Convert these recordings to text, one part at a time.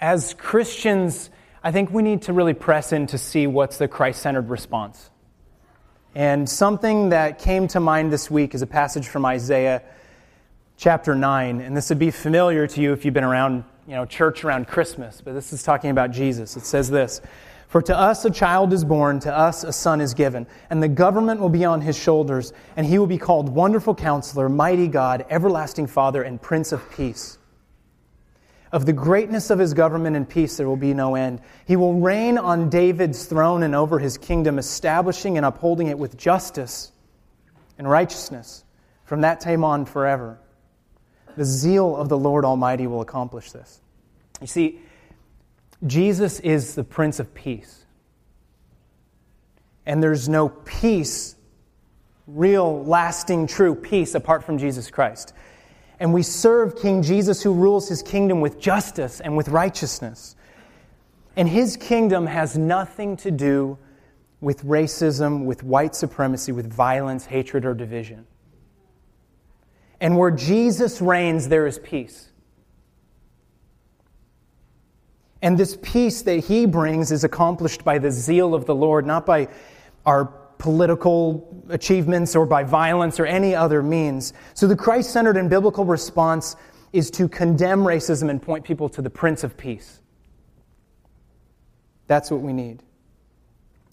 as Christians, I think we need to really press in to see what's the Christ centered response. And something that came to mind this week is a passage from Isaiah chapter 9. And this would be familiar to you if you've been around, you know, church around Christmas, but this is talking about Jesus. It says this For to us a child is born, to us a son is given, and the government will be on his shoulders, and he will be called Wonderful Counselor, Mighty God, Everlasting Father, and Prince of Peace. Of the greatness of his government and peace there will be no end. He will reign on David's throne and over his kingdom, establishing and upholding it with justice and righteousness from that time on forever. The zeal of the Lord Almighty will accomplish this. You see, Jesus is the Prince of Peace. And there's no peace, real, lasting, true peace apart from Jesus Christ and we serve King Jesus who rules his kingdom with justice and with righteousness. And his kingdom has nothing to do with racism, with white supremacy, with violence, hatred, or division. And where Jesus reigns, there is peace. And this peace that he brings is accomplished by the zeal of the Lord, not by our political achievements or by violence or any other means. So the Christ centered and biblical response is to condemn racism and point people to the Prince of Peace. That's what we need.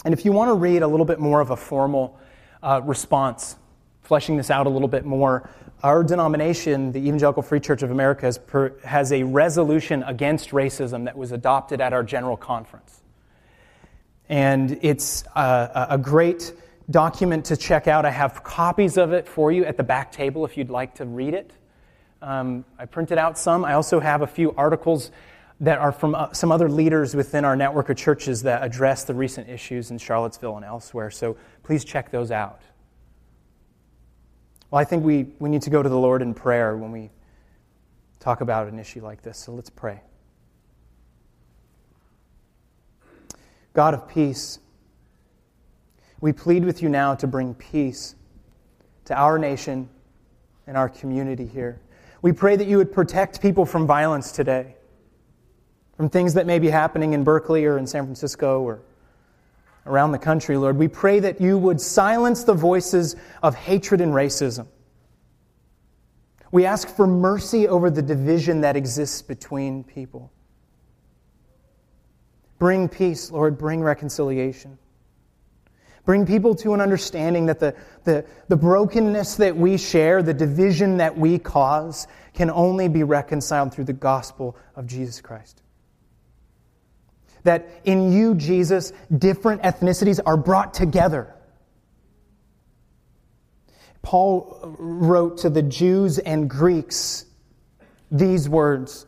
And if you want to read a little bit more of a formal uh, response, fleshing this out a little bit more, our denomination, the Evangelical Free Church of America, has, per, has a resolution against racism that was adopted at our general conference. And it's a, a great document to check out. I have copies of it for you at the back table if you'd like to read it. Um, I printed out some. I also have a few articles that are from uh, some other leaders within our network of churches that address the recent issues in Charlottesville and elsewhere. So please check those out. Well, I think we, we need to go to the Lord in prayer when we talk about an issue like this. So let's pray. God of peace, we plead with you now to bring peace to our nation and our community here. We pray that you would protect people from violence today, from things that may be happening in Berkeley or in San Francisco or around the country, Lord. We pray that you would silence the voices of hatred and racism. We ask for mercy over the division that exists between people. Bring peace, Lord. Bring reconciliation. Bring people to an understanding that the, the, the brokenness that we share, the division that we cause, can only be reconciled through the gospel of Jesus Christ. That in you, Jesus, different ethnicities are brought together. Paul wrote to the Jews and Greeks these words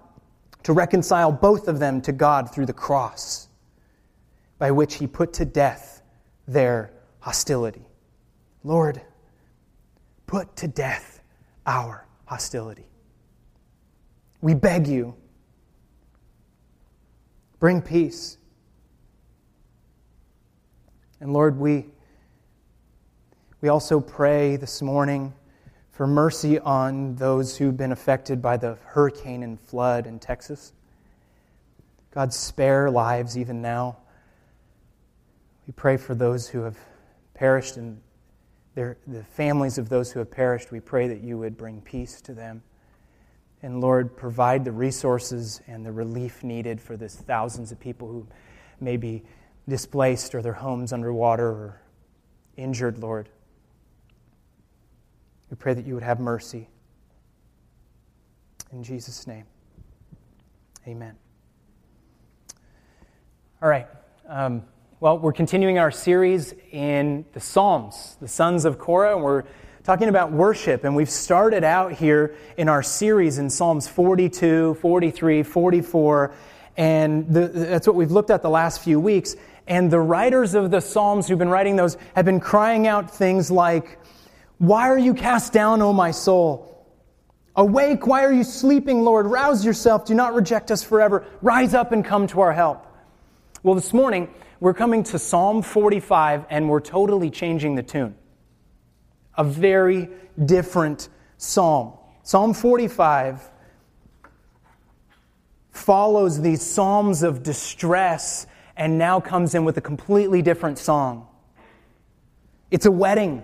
to reconcile both of them to God through the cross, by which he put to death their hostility. Lord, put to death our hostility. We beg you, bring peace. And Lord, we, we also pray this morning for mercy on those who've been affected by the hurricane and flood in Texas. God, spare lives even now. We pray for those who have perished and their, the families of those who have perished. We pray that you would bring peace to them. And Lord, provide the resources and the relief needed for this thousands of people who may be displaced or their homes underwater or injured, Lord. We pray that you would have mercy. In Jesus' name, amen. All right. Um, well, we're continuing our series in the Psalms, the sons of Korah, and we're talking about worship. And we've started out here in our series in Psalms 42, 43, 44, And the, that's what we've looked at the last few weeks. And the writers of the Psalms who've been writing those have been crying out things like, Why are you cast down, O my soul? Awake, why are you sleeping, Lord? Rouse yourself, do not reject us forever. Rise up and come to our help. Well, this morning, we're coming to Psalm 45 and we're totally changing the tune. A very different psalm. Psalm 45 follows these psalms of distress and now comes in with a completely different song. It's a wedding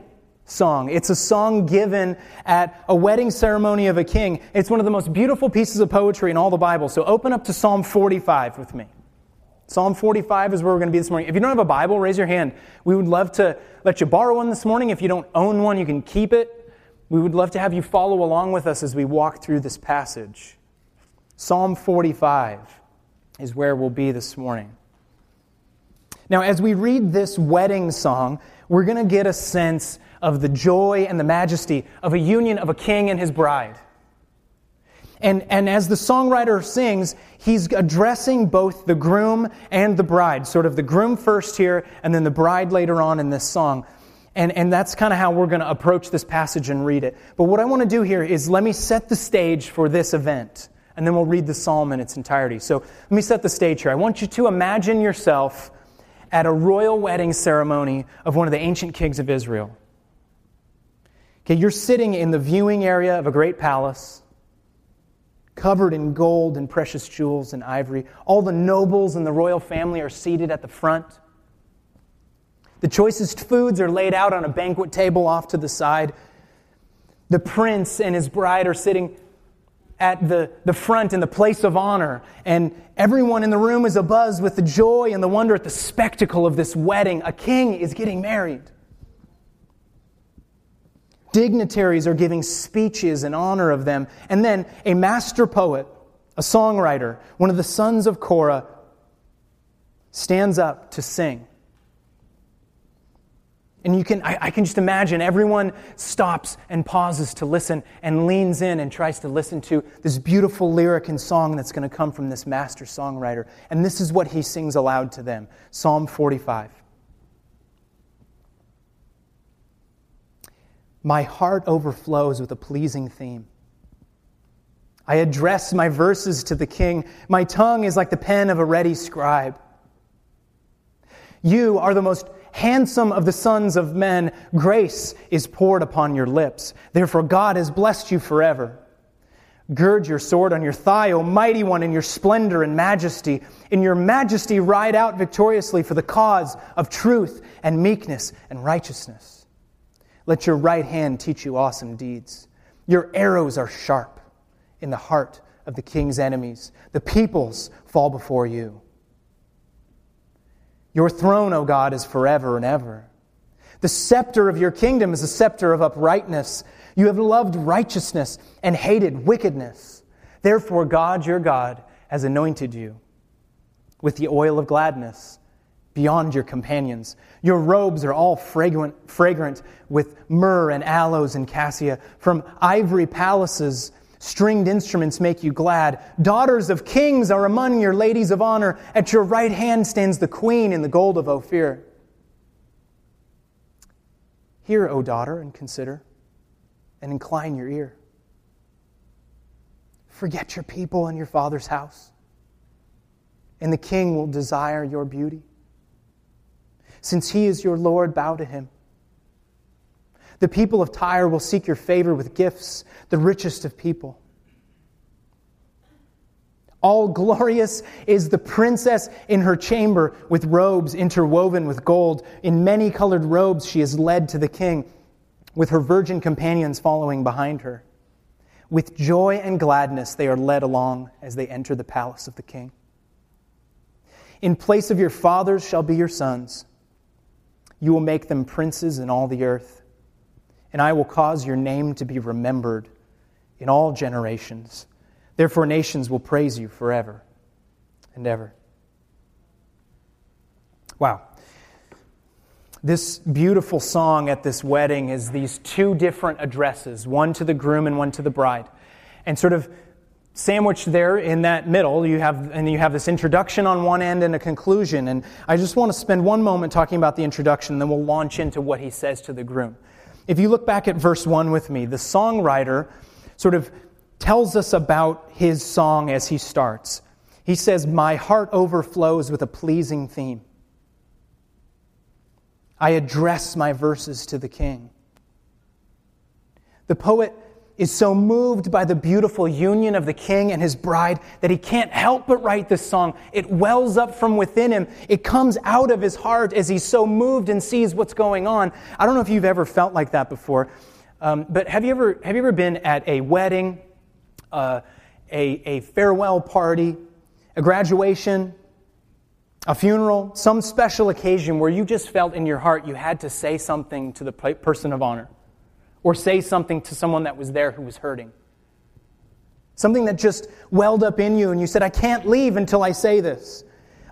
song. It's a song given at a wedding ceremony of a king. It's one of the most beautiful pieces of poetry in all the Bible. So open up to Psalm 45 with me. Psalm 45 is where we're going to be this morning. If you don't have a Bible, raise your hand. We would love to let you borrow one this morning. If you don't own one, you can keep it. We would love to have you follow along with us as we walk through this passage. Psalm 45 is where we'll be this morning. Now, as we read this wedding song, we're going to get a sense of the joy and the majesty of a union of a king and his bride. And, and as the songwriter sings, he's addressing both the groom and the bride, sort of the groom first here, and then the bride later on in this song. And, and that's kind of how we're going to approach this passage and read it. But what I want to do here is let me set the stage for this event, and then we'll read the psalm in its entirety. So let me set the stage here. I want you to imagine yourself at a royal wedding ceremony of one of the ancient kings of Israel. Okay, you're sitting in the viewing area of a great palace covered in gold and precious jewels and ivory. All the nobles and the royal family are seated at the front. The choicest foods are laid out on a banquet table off to the side. The prince and his bride are sitting at the, the front in the place of honor, and everyone in the room is abuzz with the joy and the wonder at the spectacle of this wedding. A king is getting married. Dignitaries are giving speeches in honor of them. And then a master poet, a songwriter, one of the sons of Korah, stands up to sing. And you can, I, I, can just imagine everyone stops and pauses to listen and leans in and tries to listen to this beautiful lyric and song that's going to come from this master songwriter. And this is what he sings aloud to them Psalm 45. My heart overflows with a pleasing theme. I address my verses to the king. My tongue is like the pen of a ready scribe. You are the most handsome of the sons of men. Grace is poured upon your lips. Therefore, God has blessed you forever. Gird your sword on your thigh, O mighty one, in your splendor and majesty. In your majesty, ride out victoriously for the cause of truth and meekness and righteousness. Let your right hand teach you awesome deeds. Your arrows are sharp in the heart of the king's enemies. The peoples fall before you. Your throne, O God, is forever and ever. The scepter of your kingdom is a scepter of uprightness. You have loved righteousness and hated wickedness. Therefore, God, your God, has anointed you with the oil of gladness beyond your companions. Your robes are all fragrant, fragrant with myrrh and aloes and cassia. From ivory palaces, stringed instruments make you glad. Daughters of kings are among your ladies of honor. At your right hand stands the queen in the gold of Ophir. Hear, O daughter, and consider, and incline your ear. Forget your people and your father's house, and the king will desire your beauty. Since he is your Lord, bow to him. The people of Tyre will seek your favor with gifts, the richest of people. All glorious is the princess in her chamber with robes interwoven with gold. In many colored robes she is led to the king, with her virgin companions following behind her. With joy and gladness they are led along as they enter the palace of the king. In place of your fathers shall be your sons. You will make them princes in all the earth, and I will cause your name to be remembered in all generations. Therefore, nations will praise you forever and ever. Wow. This beautiful song at this wedding is these two different addresses, one to the groom and one to the bride. And sort of sandwiched there in that middle. You have and you have this introduction on one end and a conclusion. And i just want to spend one moment talking about the introduction then we'll launch into what he says to the groom. If you look back at verse 1 with me the songwriter sort of tells us about his song as he starts. He says my heart overflows with a pleasing theme. I address my verses to the king. The poet is so moved by the beautiful union of the king and his bride that he can't help but write this song. It wells up from within him. It comes out of his heart as he's so moved and sees what's going on. I don't know if you've ever felt like that before, um, but have you ever, have you ever been at a wedding, uh, a, a farewell party, a graduation, a funeral, some special occasion where you just felt in your heart you had to say something to the person of honor? Or say something to someone that was there who was hurting. Something that just welled up in you and you said, I can't leave until I say this.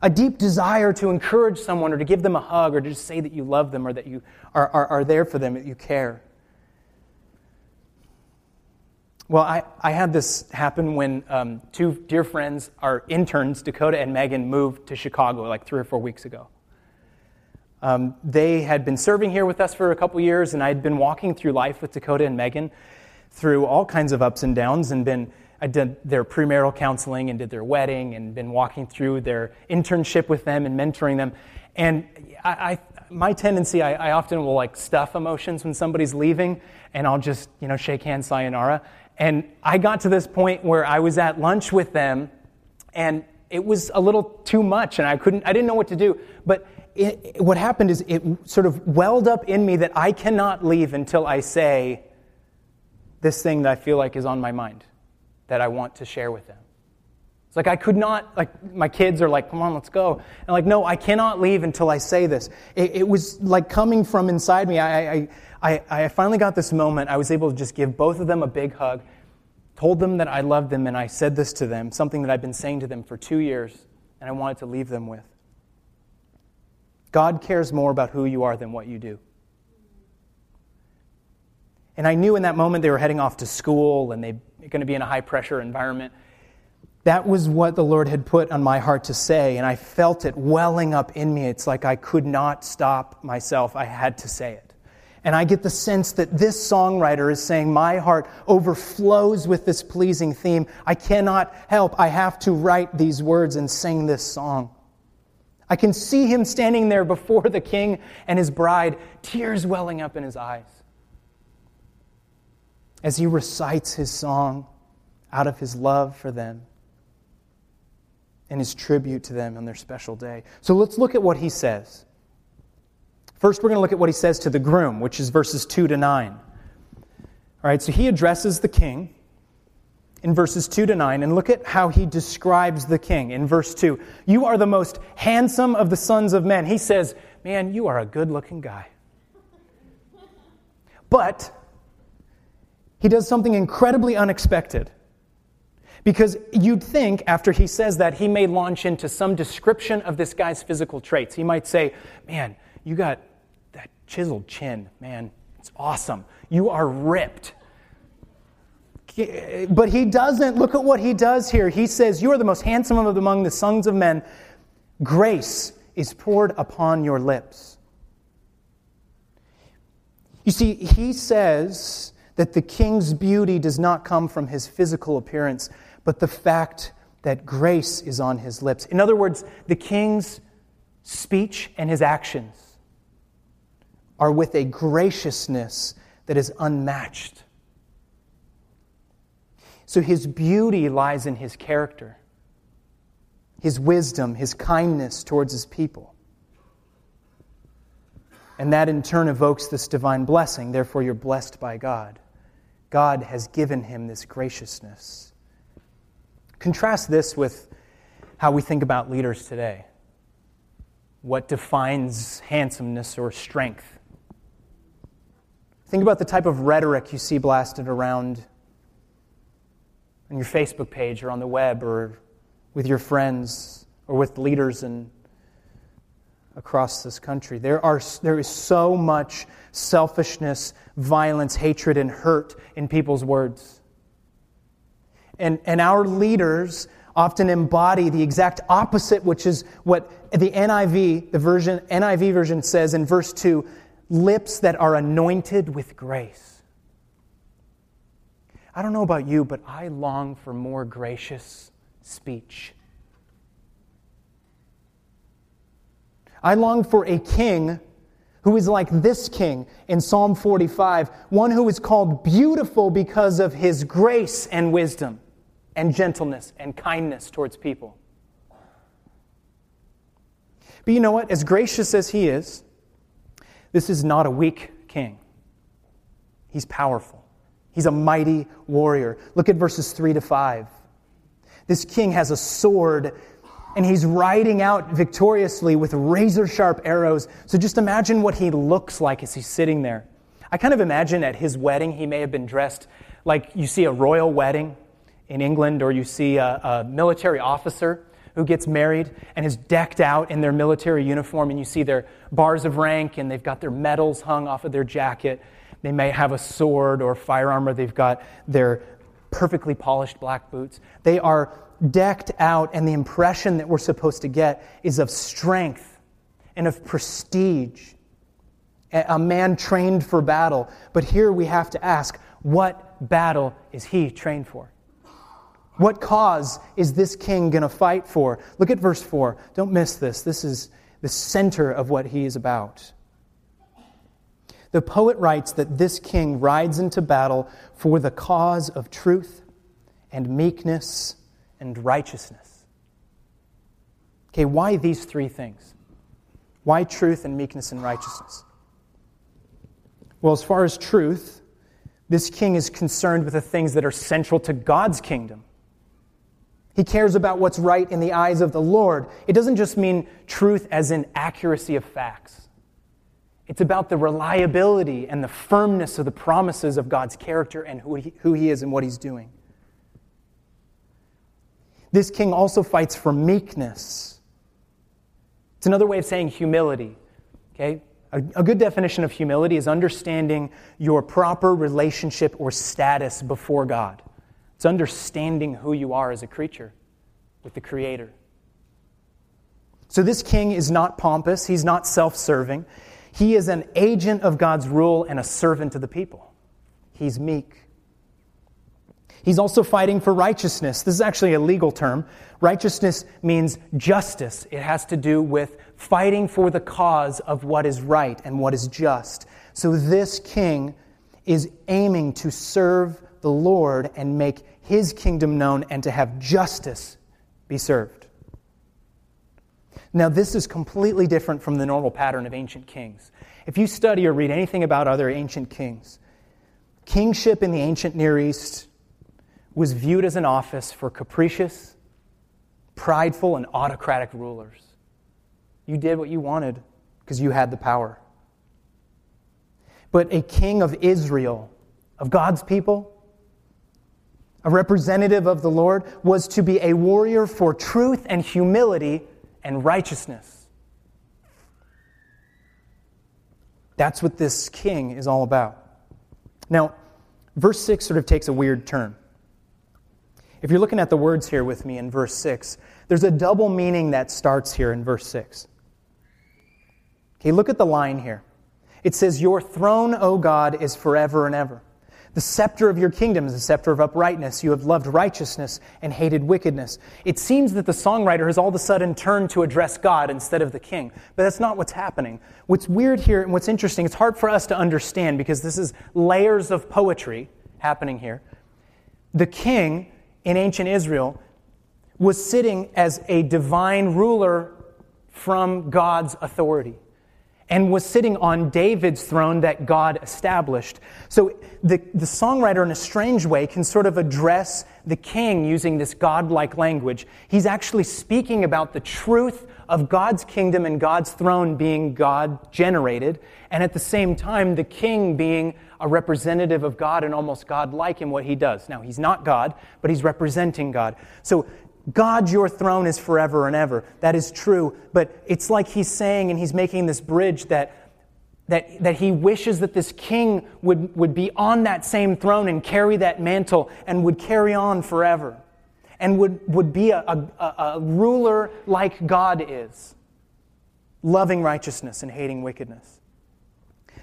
A deep desire to encourage someone or to give them a hug or to just say that you love them or that you are, are, are there for them, that you care. Well, I, I had this happen when um, two dear friends, our interns, Dakota and Megan, moved to Chicago like three or four weeks ago. Um, they had been serving here with us for a couple years, and I had been walking through life with Dakota and Megan through all kinds of ups and downs, and been I did their premarital counseling and did their wedding, and been walking through their internship with them and mentoring them. And I, I my tendency, I, I, often will like stuff emotions when somebody's leaving, and I'll just you know shake hands, sayonara. And I got to this point where I was at lunch with them, and it was a little too much, and I couldn't, I didn't know what to do. But it, what happened is it sort of welled up in me that I cannot leave until I say this thing that I feel like is on my mind that I want to share with them. It's like I could not, like my kids are like, come on, let's go. And like, no, I cannot leave until I say this. It, it was like coming from inside me. I, I, I, I finally got this moment. I was able to just give both of them a big hug, told them that I loved them, and I said this to them, something that I've been saying to them for two years, and I wanted to leave them with. God cares more about who you are than what you do. And I knew in that moment they were heading off to school and they're going to be in a high pressure environment. That was what the Lord had put on my heart to say, and I felt it welling up in me. It's like I could not stop myself. I had to say it. And I get the sense that this songwriter is saying, My heart overflows with this pleasing theme. I cannot help. I have to write these words and sing this song. I can see him standing there before the king and his bride, tears welling up in his eyes. As he recites his song out of his love for them and his tribute to them on their special day. So let's look at what he says. First, we're going to look at what he says to the groom, which is verses 2 to 9. All right, so he addresses the king in verses 2 to 9 and look at how he describes the king in verse 2. You are the most handsome of the sons of men. He says, Man, you are a good looking guy. But he does something incredibly unexpected. Because you'd think after he says that, he may launch into some description of this guy's physical traits. He might say, Man, you got that chiseled chin. Man, it's awesome. You are ripped. But he doesn't. Look at what he does here. He says, You are the most handsome of among the sons of men. Grace is poured upon your lips. You see, he says that the king's beauty does not come from his physical appearance, but the fact that grace is on his lips. In other words, the king's speech and his actions are with a graciousness that is unmatched. So his beauty lies in his character, his wisdom, his kindness towards his people. And that in turn evokes this divine blessing. Therefore, you're blessed by God. God has given him this graciousness. Contrast this with how we think about leaders today. What defines handsomeness or strength? Think about the type of rhetoric you see blasted around on your Facebook page or on the web or with your friends or with leaders in, across this country. There, are, there is so much selfishness, violence, hatred, and hurt in people's words. And, and our leaders often embody the exact opposite, which is what the NIV, the version, NIV version says in verse 2 lips that are anointed with grace. I don't know about you, but I long for more gracious speech. I long for a king who is like this king in Psalm 45, one who is called beautiful because of his grace and wisdom and gentleness and kindness towards people. But you know what? As gracious as he is, this is not a weak king. He's powerful. He's a mighty warrior. Look at verses 3 to 5. This king has a sword and he's riding out victoriously with razor sharp arrows. So just imagine what he looks like as he's sitting there. I kind of imagine at his wedding, he may have been dressed like you see a royal wedding in England, or you see a, a military officer who gets married and is decked out in their military uniform, and you see their bars of rank and they've got their medals hung off of their jacket. They may have a sword or firearm, or they've got their perfectly polished black boots. They are decked out, and the impression that we're supposed to get is of strength and of prestige. A man trained for battle. But here we have to ask what battle is he trained for? What cause is this king going to fight for? Look at verse 4. Don't miss this. This is the center of what he is about. The poet writes that this king rides into battle for the cause of truth and meekness and righteousness. Okay, why these three things? Why truth and meekness and righteousness? Well, as far as truth, this king is concerned with the things that are central to God's kingdom. He cares about what's right in the eyes of the Lord. It doesn't just mean truth as in accuracy of facts. It's about the reliability and the firmness of the promises of God's character and who he, who he is and what he's doing. This king also fights for meekness. It's another way of saying humility. Okay? A, a good definition of humility is understanding your proper relationship or status before God. It's understanding who you are as a creature with the Creator. So, this king is not pompous, he's not self serving. He is an agent of God's rule and a servant to the people. He's meek. He's also fighting for righteousness. This is actually a legal term. Righteousness means justice, it has to do with fighting for the cause of what is right and what is just. So this king is aiming to serve the Lord and make his kingdom known and to have justice be served. Now, this is completely different from the normal pattern of ancient kings. If you study or read anything about other ancient kings, kingship in the ancient Near East was viewed as an office for capricious, prideful, and autocratic rulers. You did what you wanted because you had the power. But a king of Israel, of God's people, a representative of the Lord, was to be a warrior for truth and humility and righteousness. That's what this king is all about. Now, verse 6 sort of takes a weird turn. If you're looking at the words here with me in verse 6, there's a double meaning that starts here in verse 6. Okay, look at the line here. It says, Your throne, O God, is forever and ever. The scepter of your kingdom is the scepter of uprightness. You have loved righteousness and hated wickedness. It seems that the songwriter has all of a sudden turned to address God instead of the king. But that's not what's happening. What's weird here and what's interesting, it's hard for us to understand because this is layers of poetry happening here. The king in ancient Israel was sitting as a divine ruler from God's authority and was sitting on David's throne that God established. So the, the songwriter, in a strange way, can sort of address the king using this godlike language. He's actually speaking about the truth of God's kingdom and God's throne being God generated, and at the same time, the king being a representative of God and almost God like in what he does. Now, he's not God, but he's representing God. So, God, your throne is forever and ever. That is true, but it's like he's saying, and he's making this bridge that that, that he wishes that this king would, would be on that same throne and carry that mantle and would carry on forever and would, would be a, a, a ruler like God is, loving righteousness and hating wickedness.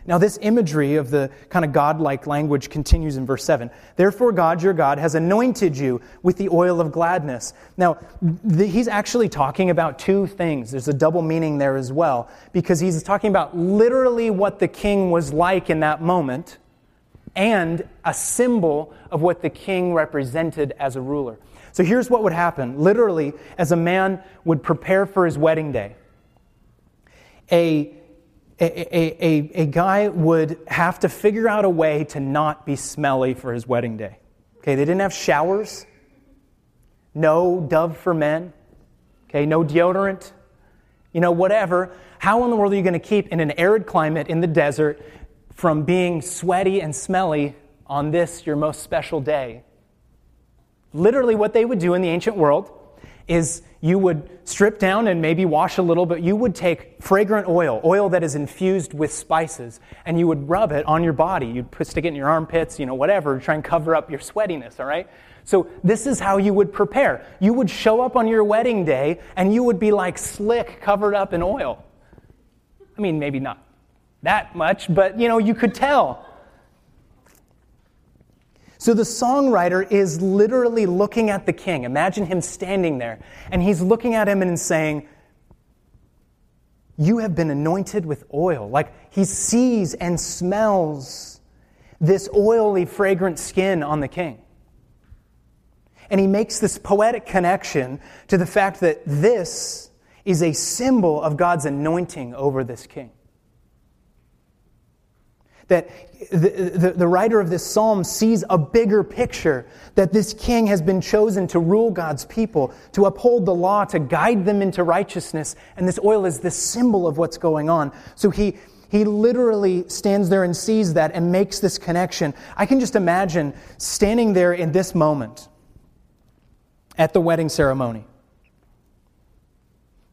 Now, this imagery of the kind of godlike language continues in verse 7. Therefore, God, your God, has anointed you with the oil of gladness. Now, the, he's actually talking about two things. There's a double meaning there as well, because he's talking about literally what the king was like in that moment and a symbol of what the king represented as a ruler. So here's what would happen literally, as a man would prepare for his wedding day, a a, a, a, guy would have to figure out a way to not be smelly for his wedding day. Okay, they didn't have showers, no Dove for men, okay, no deodorant, you know, whatever. How in the world are you going to keep in an arid climate in the desert from being sweaty and smelly on this, your most special day? Literally, what they would do in the ancient world is you would strip down and maybe wash a little, but you would take fragrant oil, oil that is infused with spices, and you would rub it on your body. You'd stick it in your armpits, you know, whatever, try and cover up your sweatiness, all right? So this is how you would prepare. You would show up on your wedding day, and you would be like slick, covered up in oil. I mean, maybe not that much, but, you know, you could tell. So the songwriter is literally looking at the king. Imagine him standing there, and he's looking at him and saying, You have been anointed with oil. Like he sees and smells this oily, fragrant skin on the king. And he makes this poetic connection to the fact that this is a symbol of God's anointing over this king that the, the, the, writer of this psalm sees a bigger picture that this king has been chosen to rule God's people, to uphold the law, to guide them into righteousness. And this oil is the symbol of what's going on. So he, he literally stands there and sees that and makes this connection. I can just imagine standing there in this moment at the wedding ceremony.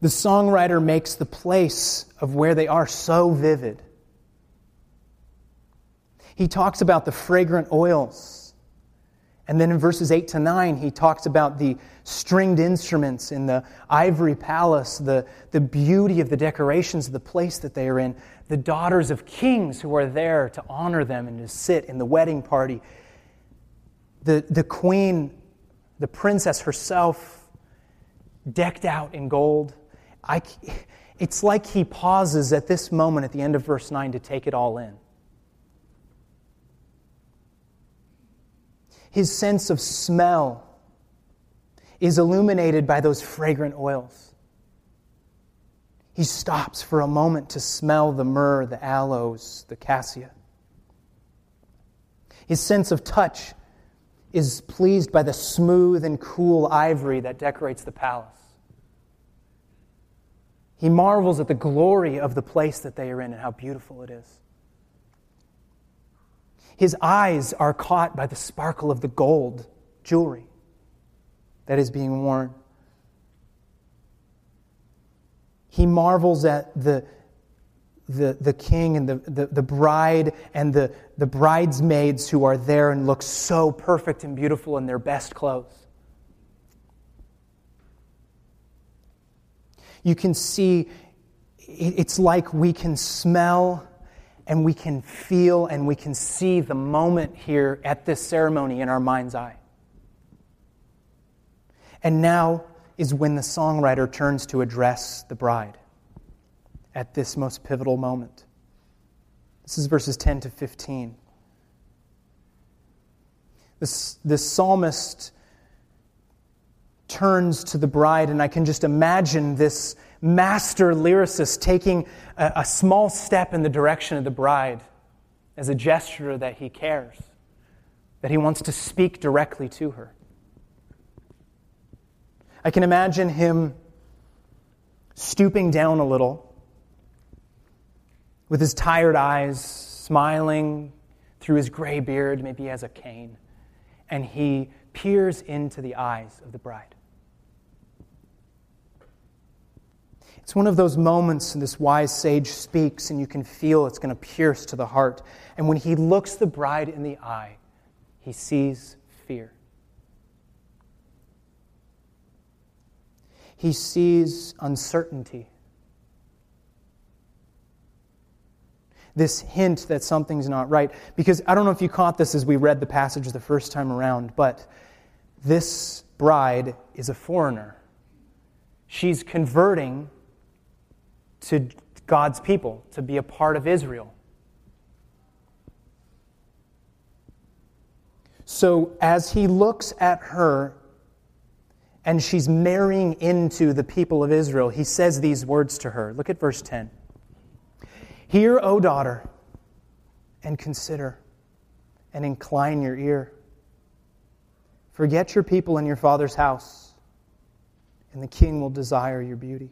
The songwriter makes the place of where they are so vivid he talks about the fragrant oils. And then in verses 8 to 9, he talks about the stringed instruments in the ivory palace, the, the beauty of the decorations of the place that they are in, the daughters of kings who are there to honor them and to sit in the wedding party, the, the queen, the princess herself, decked out in gold. I, it's like he pauses at this moment at the end of verse 9 to take it all in. His sense of smell is illuminated by those fragrant oils. He stops for a moment to smell the myrrh, the aloes, the cassia. His sense of touch is pleased by the smooth and cool ivory that decorates the palace. He marvels at the glory of the place that they are in and how beautiful it is. His eyes are caught by the sparkle of the gold jewelry that is being worn. He marvels at the, the, the king and the, the, the bride and the, the bridesmaids who are there and look so perfect and beautiful in their best clothes. You can see, it's like we can smell and we can feel and we can see the moment here at this ceremony in our mind's eye. And now is when the songwriter turns to address the bride at this most pivotal moment. This is verses 10 to 15. This, this psalmist turns to the bride, and I can just imagine this master lyricist taking a, a small step in the direction of the bride as a gesture that he cares, that he wants to speak directly to her. I can imagine him stooping down a little with his tired eyes, smiling through his gray beard, maybe he has a cane, and he peers into the eyes of the bride. It's one of those moments and this wise sage speaks, and you can feel it's going to pierce to the heart. And when he looks the bride in the eye, he sees fear. He sees uncertainty. This hint that something's not right. Because I don't know if you caught this as we read the passage the first time around, but this bride is a foreigner. She's converting to God's people, to be a part of Israel. So as he looks at her and she's marrying into the people of Israel, he says these words to her. Look at verse 10. Hear, O daughter, and consider, and incline your ear. Forget your people and your father's house, and the king will desire your beauty.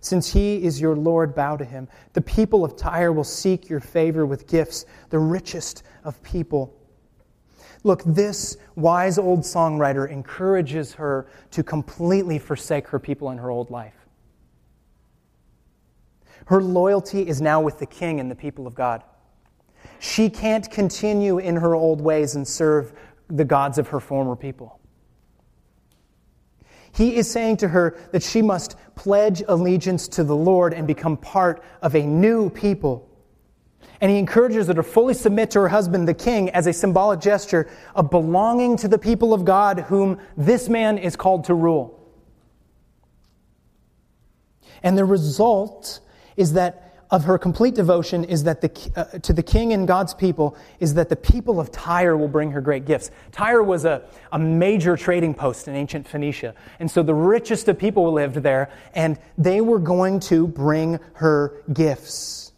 Since he is your Lord, bow to him. The people of Tyre will seek your favor with gifts, the richest of people. Look, this wise old songwriter encourages her to completely forsake her people and her old life. Her loyalty is now with the king and the people of God. She can't continue in her old ways and serve the gods of her former people. He is saying to her that she must pledge allegiance to the Lord and become part of a new people. And he encourages her to fully submit to her husband, the king, as a symbolic gesture of belonging to the people of God whom this man is called to rule. And the result is that of her complete devotion is that the, uh, to the king and God's people is that the people of Tyre will bring her great gifts. Tyre was a, a major trading post in ancient Phoenicia. And so the richest of people lived there, and they were going to bring her gifts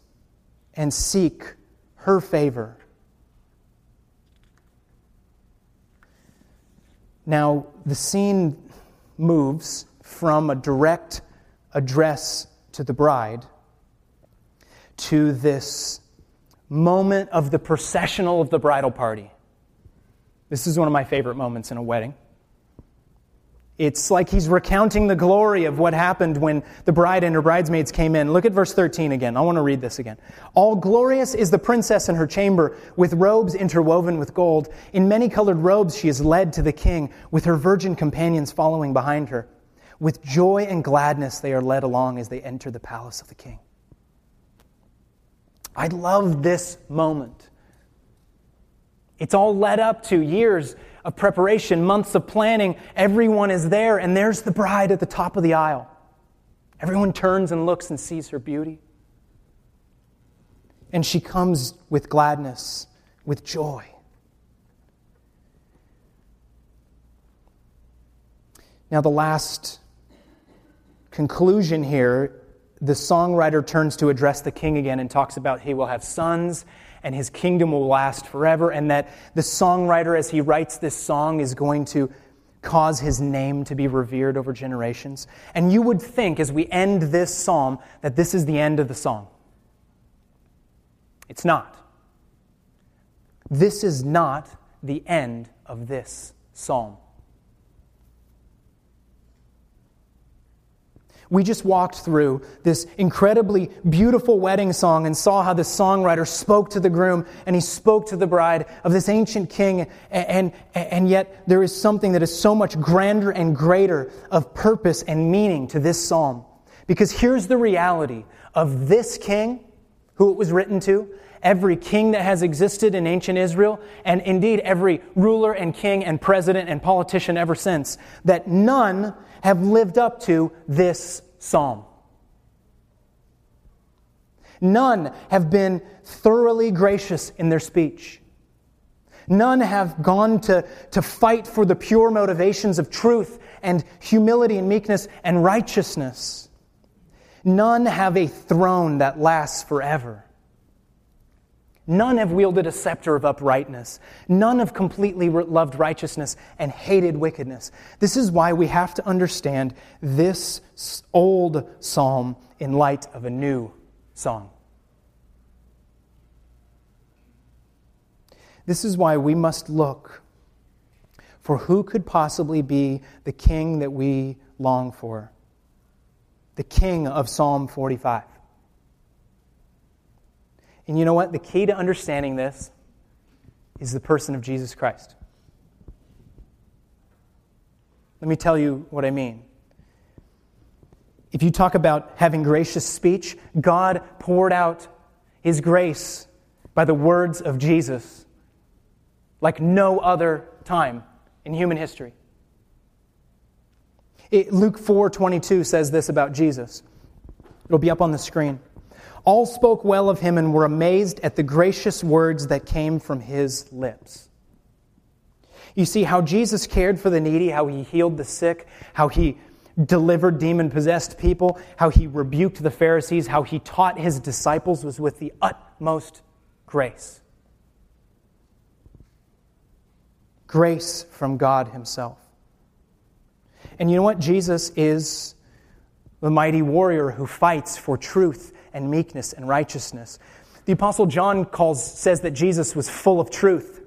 and seek her favor. Now, the scene moves from a direct address to the bride to this moment of the processional of the bridal party. This is one of my favorite moments in a wedding. It's like he's recounting the glory of what happened when the bride and her bridesmaids came in. Look at verse 13 again. I want to read this again. All glorious is the princess in her chamber, with robes interwoven with gold. In many colored robes she is led to the king, with her virgin companions following behind her. With joy and gladness they are led along as they enter the palace of the king. I love this moment. It's all led up to years of preparation, months of planning. Everyone is there, and there's the bride at the top of the aisle. Everyone turns and looks and sees her beauty. And she comes with gladness, with joy. Now, the last conclusion here the songwriter turns to address the king again and talks about he will have sons and his kingdom will last forever, and that the songwriter, as he writes this song, is going to cause his name to be revered over generations. And you would think, as we end this psalm, that this is the end of the song. It's not. This is not the end of this psalm. We just walked through this incredibly beautiful wedding song and saw how the songwriter spoke to the groom and he spoke to the bride of this ancient king. And, and, and yet there is something that is so much grander and greater of purpose and meaning to this psalm. Because here's the reality of this king, who it was written to, every king that has existed in ancient Israel, and indeed every ruler and king and president and politician ever since, that none have lived up to this psalm. None have been thoroughly gracious in their speech. None have gone to, to fight for the pure motivations of truth and humility and meekness and righteousness. None have a throne that lasts forever. None have wielded a scepter of uprightness. None have completely loved righteousness and hated wickedness. This is why we have to understand this old psalm in light of a new song. This is why we must look for who could possibly be the king that we long for. the king of Psalm 45. And you know what? The key to understanding this is the person of Jesus Christ. Let me tell you what I mean. If you talk about having gracious speech, God poured out his grace by the words of Jesus like no other time in human history. It, Luke 4:22 says this about Jesus. It'll be up on the screen. All spoke well of him and were amazed at the gracious words that came from his lips. You see how Jesus cared for the needy, how he healed the sick, how he delivered demon possessed people, how he rebuked the Pharisees, how he taught his disciples was with the utmost grace. Grace from God Himself. And you know what? Jesus is the mighty warrior who fights for truth and meekness and righteousness. The Apostle John calls, says that Jesus was full of truth.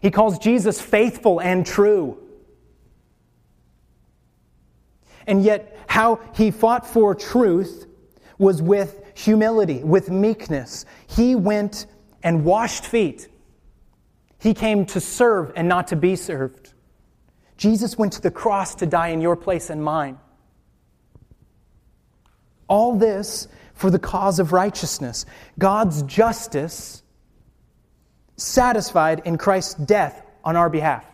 He calls Jesus faithful and true. And yet, how he fought for truth was with humility, with meekness. He went and washed feet. He came to serve and not to be served. Jesus went to the cross to die in your place and mine. All this for the cause of righteousness. God's justice satisfied in Christ's death on our behalf.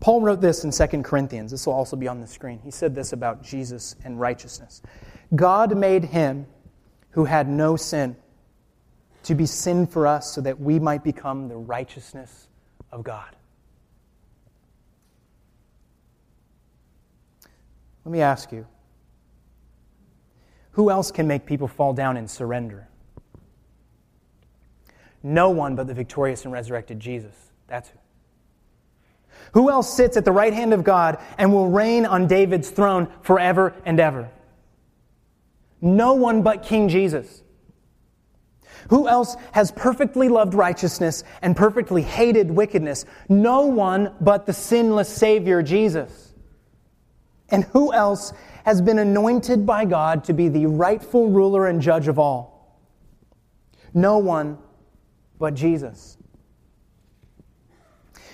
Paul wrote this in 2 Corinthians. This will also be on the screen. He said this about Jesus and righteousness God made him who had no sin to be sin for us so that we might become the righteousness of God. Let me ask you who else can make people fall down and surrender? No one but the victorious and resurrected Jesus. That's who. Who else sits at the right hand of God and will reign on David's throne forever and ever? No one but King Jesus. Who else has perfectly loved righteousness and perfectly hated wickedness? No one but the sinless Savior, Jesus. And who else has been anointed by God to be the rightful ruler and judge of all? No one but Jesus.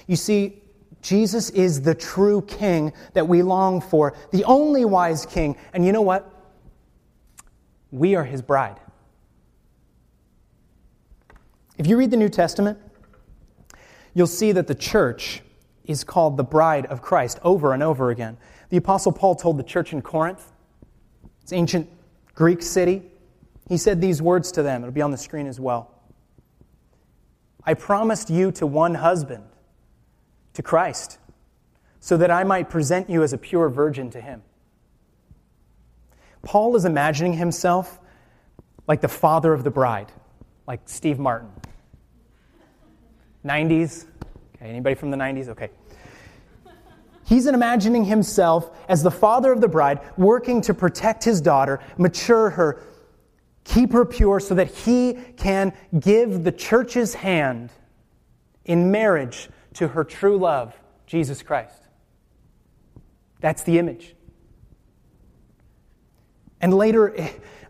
You see, Jesus is the true king that we long for, the only wise king. And you know what? We are his bride. If you read the New Testament, you'll see that the church is called the bride of Christ over and over again. The Apostle Paul told the church in Corinth, it's ancient Greek city, he said these words to them. It'll be on the screen as well. I promised you to one husband to Christ, so that I might present you as a pure virgin to him. Paul is imagining himself like the father of the bride, like Steve Martin. 90s? Okay, anybody from the 90s? Okay. He's imagining himself as the father of the bride, working to protect his daughter, mature her, keep her pure, so that he can give the church's hand in marriage to her true love, Jesus Christ. That's the image. And later,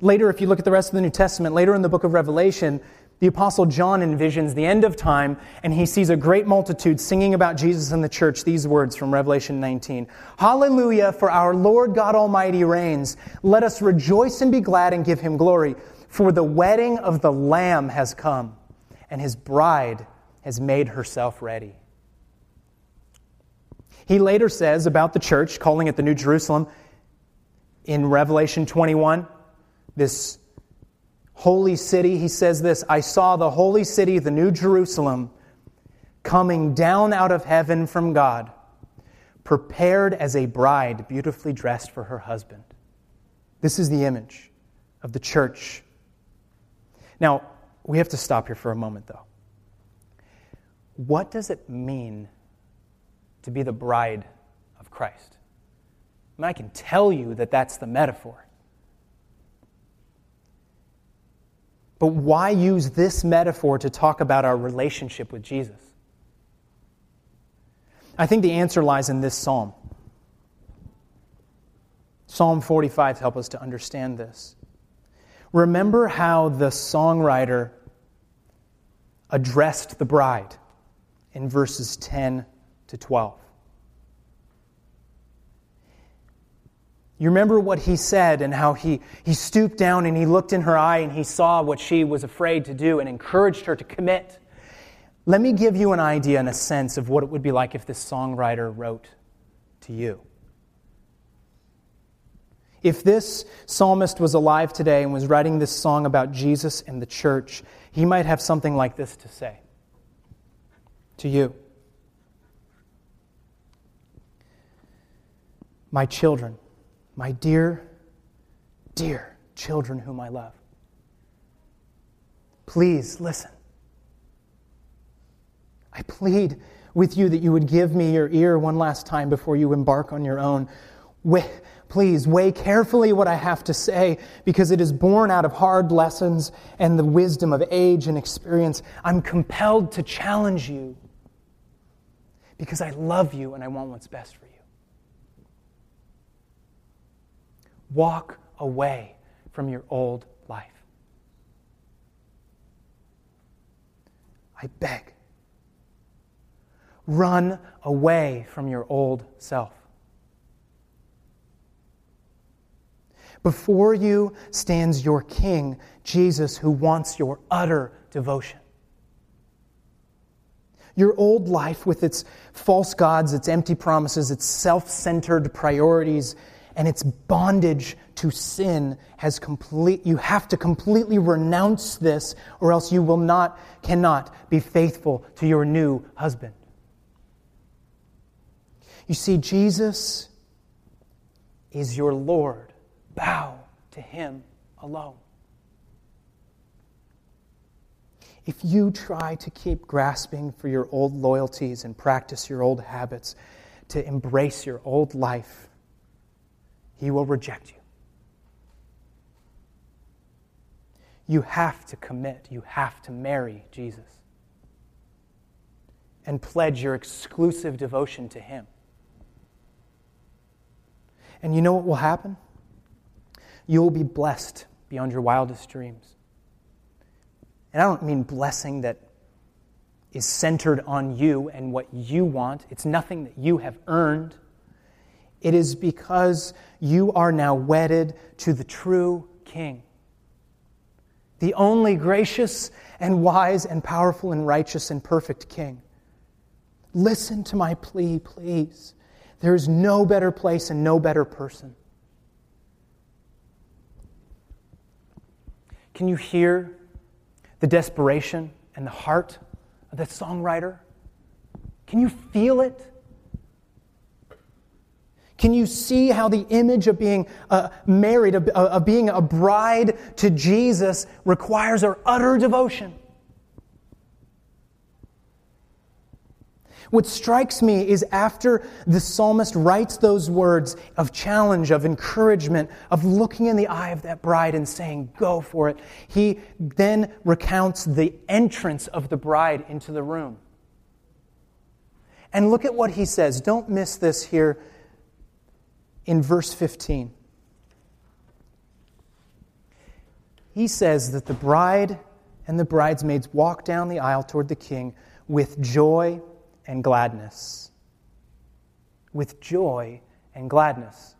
later, if you look at the rest of the New Testament, later in the book of Revelation, the Apostle John envisions the end of time, and he sees a great multitude singing about Jesus in the church these words from Revelation 19 Hallelujah, for our Lord God Almighty reigns. Let us rejoice and be glad and give him glory, for the wedding of the Lamb has come, and his bride has made herself ready. He later says about the church, calling it the New Jerusalem, in Revelation 21, this holy city, he says this I saw the holy city, the New Jerusalem, coming down out of heaven from God, prepared as a bride beautifully dressed for her husband. This is the image of the church. Now, we have to stop here for a moment, though. What does it mean to be the bride of Christ. I, mean, I can tell you that that's the metaphor. But why use this metaphor to talk about our relationship with Jesus? I think the answer lies in this psalm. Psalm 45 help us to understand this. Remember how the songwriter addressed the bride in verses 10 to 12. You remember what he said and how he, he stooped down and he looked in her eye and he saw what she was afraid to do and encouraged her to commit. Let me give you an idea and a sense of what it would be like if this songwriter wrote to you. If this psalmist was alive today and was writing this song about Jesus and the church, he might have something like this to say to you My children, my dear, dear children whom I love, please listen. I plead with you that you would give me your ear one last time before you embark on your own. Please weigh carefully what I have to say because it is born out of hard lessons and the wisdom of age and experience. I'm compelled to challenge you because I love you and I want what's best for you. Walk away from your old life. I beg. Run away from your old self. Before you stands your King, Jesus, who wants your utter devotion. Your old life, with its false gods, its empty promises, its self centered priorities, and its bondage to sin has complete you have to completely renounce this or else you will not cannot be faithful to your new husband you see jesus is your lord bow to him alone. If you try to keep grasping for your old loyalties and practice your old habits, to embrace your old life, he will reject you. You have to commit, you have to marry Jesus and pledge your exclusive devotion to him. And you know what will happen? you will be blessed beyond your wildest dreams. And I don't mean blessing that is centered on you and what you want, it's nothing that you have earned. It is because you are now wedded to the true King, the only gracious and wise and powerful and righteous and perfect King. Listen to my plea, please. There is no better place and no better person. Can you hear the desperation and the heart of the songwriter? Can you feel it? Can you see how the image of being uh, married, of, of being a bride to Jesus, requires our utter devotion? What strikes me is after the psalmist writes those words of challenge, of encouragement, of looking in the eye of that bride and saying, Go for it, he then recounts the entrance of the bride into the room. And look at what he says. Don't miss this here in verse 15. He says that the bride and the bridesmaids walk down the aisle toward the king with joy and gladness. With joy and gladness.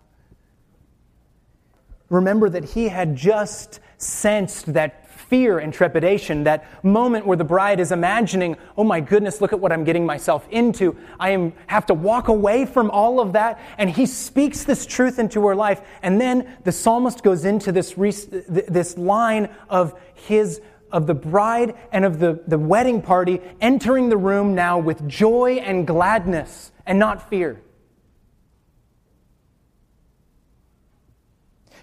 Remember that he had just sensed that fear and trepidation, that moment where the bride is imagining, oh my goodness, look at what I'm getting myself into. I am, have to walk away from all of that. And he speaks this truth into her life. And then the psalmist goes into this, this line of his of the bride and of the, the wedding party entering the room now with joy and gladness and not fear.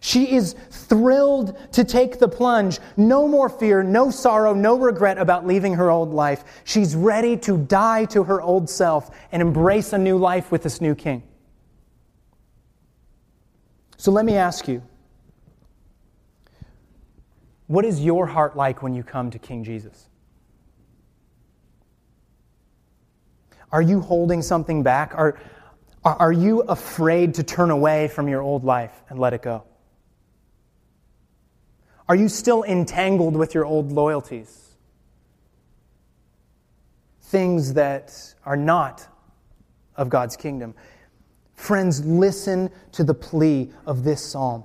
She is thrilled to take the plunge. No more fear, no sorrow, no regret about leaving her old life. She's ready to die to her old self and embrace a new life with this new king. So let me ask you what is your heart like when you come to King Jesus? Are you holding something back? Are, Are you afraid to turn away from your old life and let it go? Are you still entangled with your old loyalties? Things that are not of God's kingdom. Friends, listen to the plea of this psalm.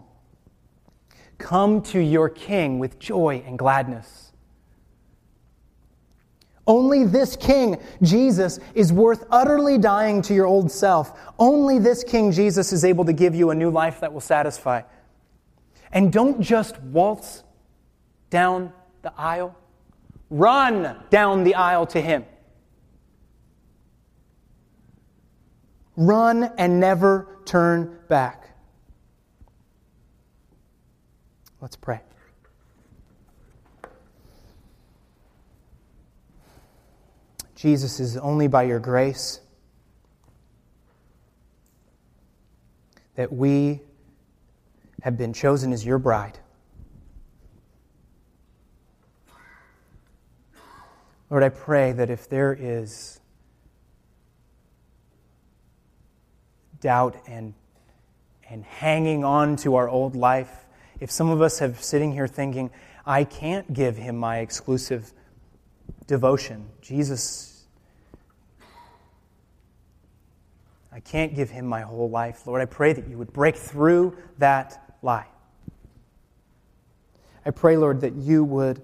Come to your king with joy and gladness. Only this king, Jesus, is worth utterly dying to your old self. Only this king, Jesus, is able to give you a new life that will satisfy. And don't just waltz down the aisle, run down the aisle to him. Run and never turn back. Let's pray. Jesus is only by your grace that we have been chosen as your bride. Lord, I pray that if there is doubt and, and hanging on to our old life, if some of us have sitting here thinking, I can't give him my exclusive devotion, Jesus, I can't give him my whole life. Lord, I pray that you would break through that lie. I pray, Lord, that you would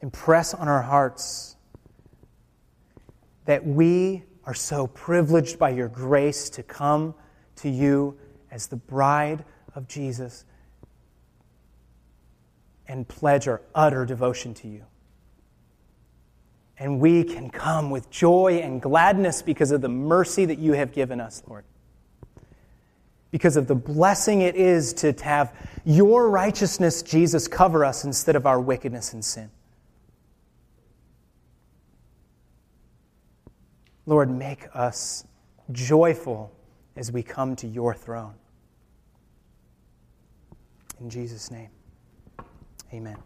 impress on our hearts that we are so privileged by your grace to come to you as the bride of Jesus and pledge our utter devotion to you. And we can come with joy and gladness because of the mercy that you have given us, Lord. Because of the blessing it is to have your righteousness, Jesus, cover us instead of our wickedness and sin. Lord, make us joyful as we come to your throne. In Jesus' name, amen.